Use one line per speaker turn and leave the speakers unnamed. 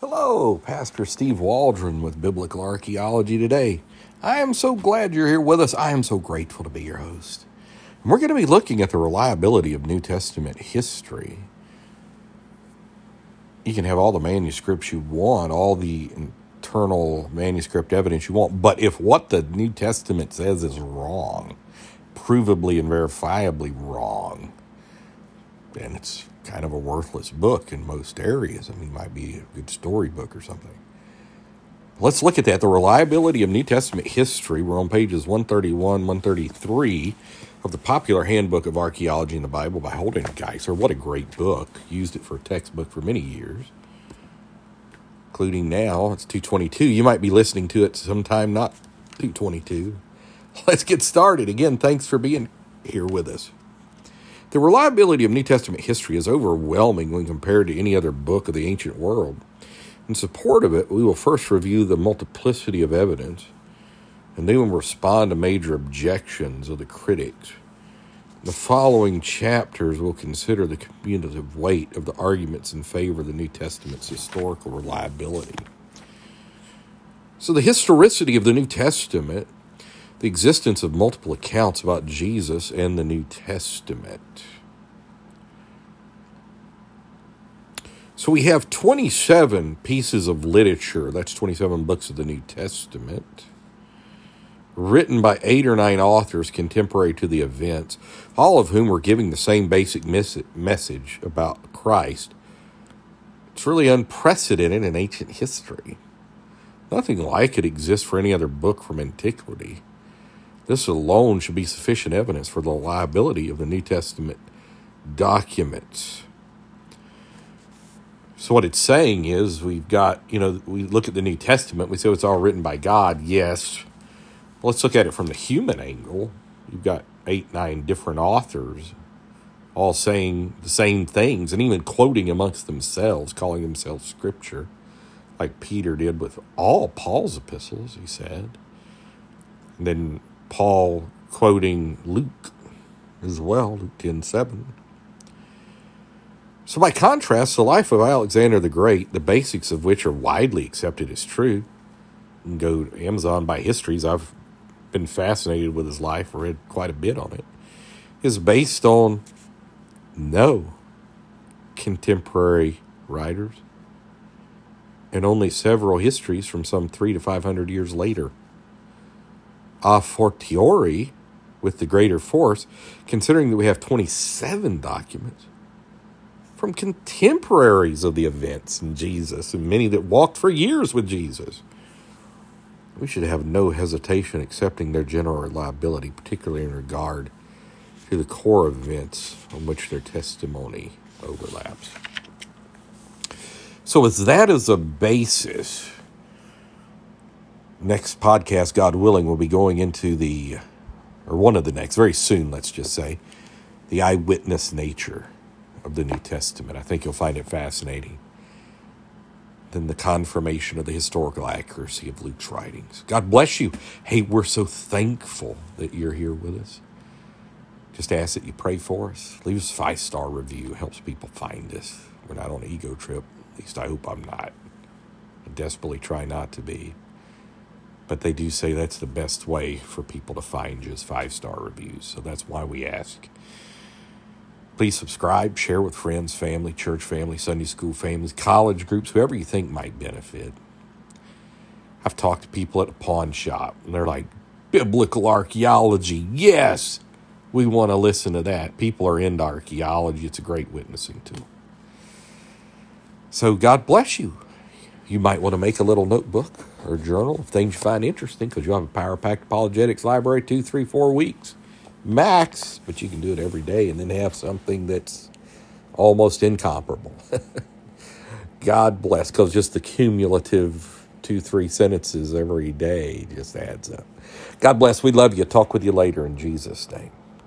Hello, Pastor Steve Waldron with Biblical Archaeology today. I am so glad you're here with us. I am so grateful to be your host. And we're going to be looking at the reliability of New Testament history. You can have all the manuscripts you want, all the internal manuscript evidence you want, but if what the New Testament says is wrong, provably and verifiably wrong, then it's kind of a worthless book in most areas. I mean, it might be a good storybook or something. Let's look at that. The reliability of New Testament history. We're on pages 131, 133 of the popular Handbook of Archaeology in the Bible by Holden Geisler. What a great book. Used it for a textbook for many years, including now. It's 222. You might be listening to it sometime, not 222. Let's get started. Again, thanks for being here with us. The reliability of New Testament history is overwhelming when compared to any other book of the ancient world. In support of it, we will first review the multiplicity of evidence, and then respond to major objections of the critics. The following chapters will consider the cumulative weight of the arguments in favor of the New Testament's historical reliability. So, the historicity of the New Testament the existence of multiple accounts about Jesus and the New Testament. So we have 27 pieces of literature, that's 27 books of the New Testament, written by eight or nine authors contemporary to the events, all of whom were giving the same basic message about Christ. It's really unprecedented in ancient history. Nothing like it exists for any other book from antiquity. This alone should be sufficient evidence for the reliability of the New Testament documents. So, what it's saying is, we've got, you know, we look at the New Testament, we say oh, it's all written by God, yes. let's look at it from the human angle. You've got eight, nine different authors all saying the same things and even quoting amongst themselves, calling themselves scripture, like Peter did with all Paul's epistles, he said. And then Paul quoting Luke as well, Luke 10 7. So, by contrast, the life of Alexander the Great, the basics of which are widely accepted as true, you can go to Amazon buy histories. I've been fascinated with his life, read quite a bit on it, is based on no contemporary writers and only several histories from some three to five hundred years later a fortiori with the greater force, considering that we have 27 documents from contemporaries of the events in Jesus and many that walked for years with Jesus. We should have no hesitation accepting their general reliability, particularly in regard to the core events on which their testimony overlaps. So, with that as a basis, next podcast, God willing, we'll be going into the, or one of the next, very soon, let's just say, the eyewitness nature of the New Testament. I think you'll find it fascinating. Then the confirmation of the historical accuracy of Luke's writings. God bless you. Hey, we're so thankful that you're here with us. Just ask that you pray for us. Leave us a five star review. Helps people find us. We're not on an ego trip. At least I hope I'm not. I desperately try not to be. But they do say that's the best way for people to find just five star reviews. So that's why we ask. Please subscribe, share with friends, family, church family, Sunday school families, college groups, whoever you think might benefit. I've talked to people at a pawn shop, and they're like, Biblical archaeology, yes, we want to listen to that. People are into archaeology, it's a great witnessing tool. So, God bless you. You might want to make a little notebook or journal of things you find interesting because you'll have a power packed apologetics library two, three, four weeks max, but you can do it every day and then have something that's almost incomparable. God bless, because just the cumulative two, three sentences every day just adds up. God bless. We love you. Talk with you later in Jesus' name.